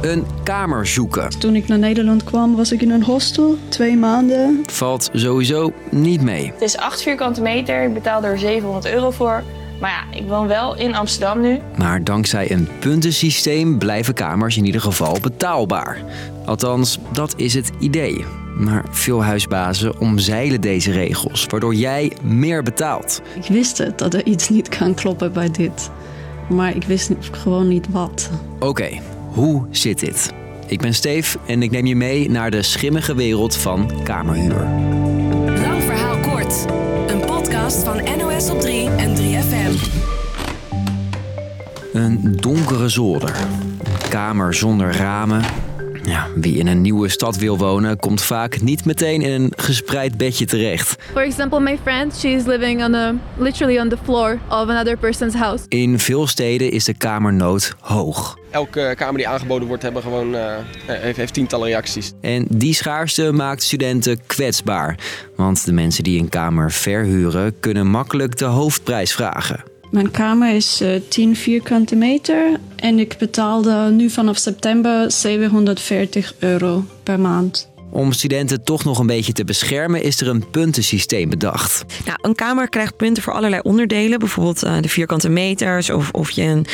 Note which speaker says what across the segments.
Speaker 1: Een kamer zoeken
Speaker 2: Toen ik naar Nederland kwam, was ik in een hostel, twee maanden.
Speaker 1: valt sowieso niet mee.
Speaker 3: Het is 8 vierkante meter, ik betaal er 700 euro voor. Maar ja, ik woon wel in Amsterdam nu.
Speaker 1: Maar dankzij een puntensysteem blijven kamers in ieder geval betaalbaar. Althans, dat is het idee. Maar veel huisbazen omzeilen deze regels, waardoor jij meer betaalt.
Speaker 2: Ik wist het, dat er iets niet kan kloppen bij dit. Maar ik wist gewoon niet wat.
Speaker 1: Oké, hoe zit dit? Ik ben Steef en ik neem je mee naar de schimmige wereld van kamerhuur.
Speaker 4: Lang verhaal kort. Een podcast van NOS op 3 en 3FM.
Speaker 1: Een donkere zolder. Een kamer zonder ramen. Ja, wie in een nieuwe stad wil wonen, komt vaak niet meteen in een gespreid bedje terecht.
Speaker 5: For example, my friend, she's living on a literally on the floor of another person's house.
Speaker 1: In veel steden is de kamernood hoog.
Speaker 6: Elke kamer die aangeboden wordt, hebben gewoon, eh, heeft, heeft tientallen reacties.
Speaker 1: En die schaarste maakt studenten kwetsbaar. Want de mensen die een kamer verhuren, kunnen makkelijk de hoofdprijs vragen.
Speaker 2: Mijn kamer is eh, 10 vierkante meter en ik betaalde nu vanaf september 740 euro per maand.
Speaker 1: Om studenten toch nog een beetje te beschermen, is er een puntensysteem bedacht.
Speaker 7: Nou, een kamer krijgt punten voor allerlei onderdelen. Bijvoorbeeld eh, de vierkante meters. Of, of je een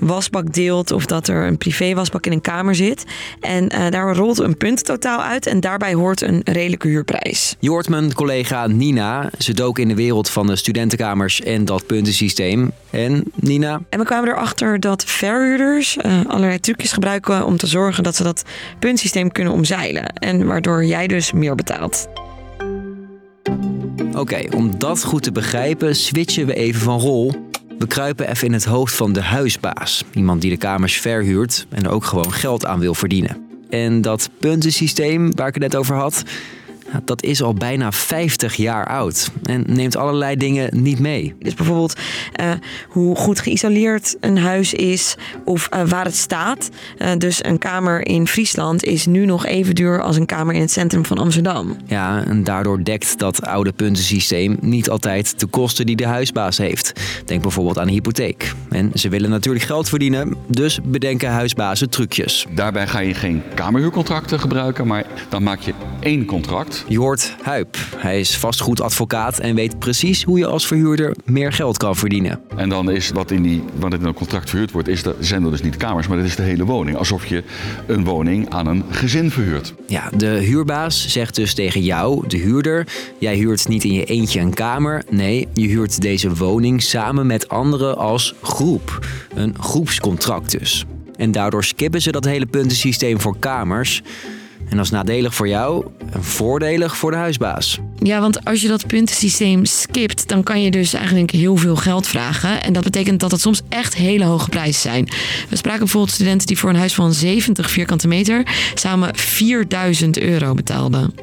Speaker 7: wasbak deelt. Of dat er een privé wasbak in een kamer zit. En eh, daar rolt een puntentotaal uit. En daarbij hoort een redelijke huurprijs.
Speaker 1: Je hoort mijn collega Nina. Ze dook in de wereld van de studentenkamers en dat puntensysteem. En Nina,
Speaker 7: En we kwamen erachter dat verhuurders eh, allerlei trucjes gebruiken om te zorgen dat ze dat puntsysteem kunnen omzeilen. En waardoor jij dus meer betaalt.
Speaker 1: oké, om dat goed te begrijpen, switchen we even van rol. We kruipen even in het hoofd van de huisbaas. Iemand die de kamers verhuurt en er ook gewoon geld aan wil verdienen. En dat puntensysteem waar ik het net over had, dat is al bijna 50 jaar oud. En neemt allerlei dingen niet mee.
Speaker 7: Dus bijvoorbeeld eh, hoe goed geïsoleerd een huis is of eh, waar het staat. Eh, dus een kamer in Friesland is nu nog even duur als een kamer in het centrum van Amsterdam.
Speaker 1: Ja, en daardoor dekt dat oude puntensysteem niet altijd de kosten die de huisbaas heeft. Denk bijvoorbeeld aan een hypotheek. En ze willen natuurlijk geld verdienen, dus bedenken huisbazen trucjes.
Speaker 8: Daarbij ga je geen kamerhuurcontracten gebruiken, maar dan maak je één contract.
Speaker 1: Je hoort Huip. Hij is vastgoedadvocaat en weet precies hoe je als verhuurder meer geld kan verdienen.
Speaker 8: En dan is wat in, die, wat in een contract verhuurd wordt, is dat, zijn dat dus niet kamers, maar dat is de hele woning. Alsof je een woning aan een gezin verhuurt.
Speaker 1: Ja, de huurbaas zegt dus tegen jou, de huurder: jij huurt niet in je eentje een kamer. Nee, je huurt deze woning samen met anderen als groep. Een groepscontract dus. En daardoor skippen ze dat hele puntensysteem voor kamers. En dat is nadelig voor jou en voordelig voor de huisbaas.
Speaker 7: Ja, want als je dat puntensysteem skipt, dan kan je dus eigenlijk heel veel geld vragen. En dat betekent dat het soms echt hele hoge prijzen zijn. We spraken bijvoorbeeld studenten die voor een huis van 70 vierkante meter samen 4000 euro betaalden.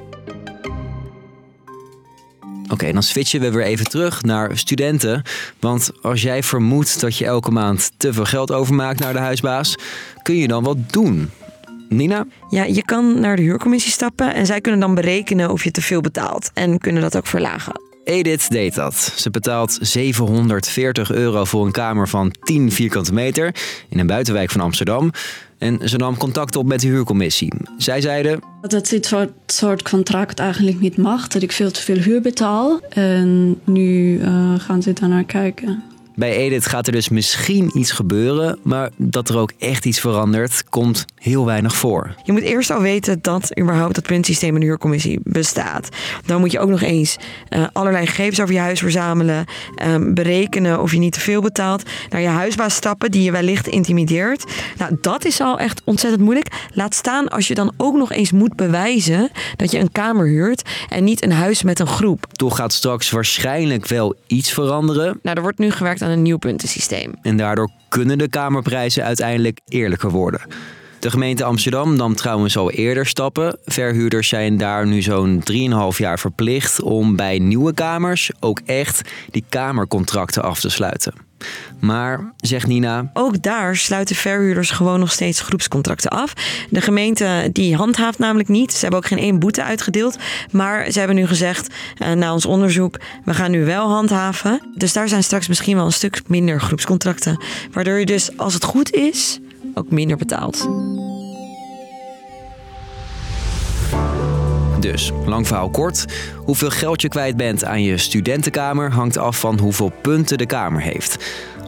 Speaker 1: Oké, dan switchen we weer even terug naar studenten. Want als jij vermoedt dat je elke maand te veel geld overmaakt naar de huisbaas, kun je dan wat doen? Nina?
Speaker 7: Ja, je kan naar de huurcommissie stappen en zij kunnen dan berekenen of je te veel betaalt. En kunnen dat ook verlagen.
Speaker 1: Edith deed dat. Ze betaalt 740 euro voor een kamer van 10 vierkante meter in een buitenwijk van Amsterdam. En ze nam contact op met de huurcommissie. Zij zeiden:
Speaker 2: Dat het dit soort, soort contract eigenlijk niet mag, dat ik veel te veel huur betaal. En nu eh, gaan ze daar naar kijken.
Speaker 1: Bij Edith gaat er dus misschien iets gebeuren, maar dat er ook echt iets verandert, komt heel weinig voor.
Speaker 7: Je moet eerst al weten dat überhaupt het puntsysteem en huurcommissie bestaat. Dan moet je ook nog eens eh, allerlei gegevens over je huis verzamelen. ehm, berekenen of je niet te veel betaalt. Naar je huisbaas stappen die je wellicht intimideert. Nou, dat is al echt ontzettend moeilijk. Laat staan als je dan ook nog eens moet bewijzen dat je een kamer huurt en niet een huis met een groep.
Speaker 1: Toch gaat straks waarschijnlijk wel iets veranderen.
Speaker 7: Nou, er wordt nu gewerkt aan een nieuw puntensysteem.
Speaker 1: En daardoor kunnen de kamerprijzen uiteindelijk eerlijker worden. De gemeente Amsterdam nam trouwens al eerder stappen. Verhuurders zijn daar nu zo'n 3,5 jaar verplicht om bij nieuwe kamers ook echt die kamercontracten af te sluiten. Maar, zegt Nina,
Speaker 7: Ook daar sluiten verhuurders gewoon nog steeds groepscontracten af. De gemeente die handhaaft namelijk niet. Ze hebben ook geen één boete uitgedeeld. Maar ze hebben nu gezegd, eh, na ons onderzoek, we gaan nu wel handhaven. Dus daar zijn straks misschien wel een stuk minder groepscontracten. Waardoor je dus, als het goed is, ook minder betaalt.
Speaker 1: Dus, lang verhaal kort. Hoeveel geld je kwijt bent aan je studentenkamer hangt af van hoeveel punten de kamer heeft.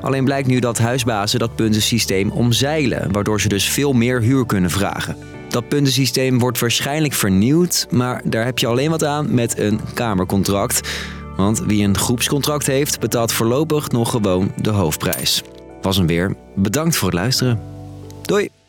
Speaker 1: Alleen blijkt nu dat huisbazen dat puntensysteem omzeilen, waardoor ze dus veel meer huur kunnen vragen. Dat puntensysteem wordt waarschijnlijk vernieuwd, maar daar heb je alleen wat aan met een kamercontract. Want wie een groepscontract heeft, betaalt voorlopig nog gewoon de hoofdprijs. Was hem weer. Bedankt voor het luisteren. Doei!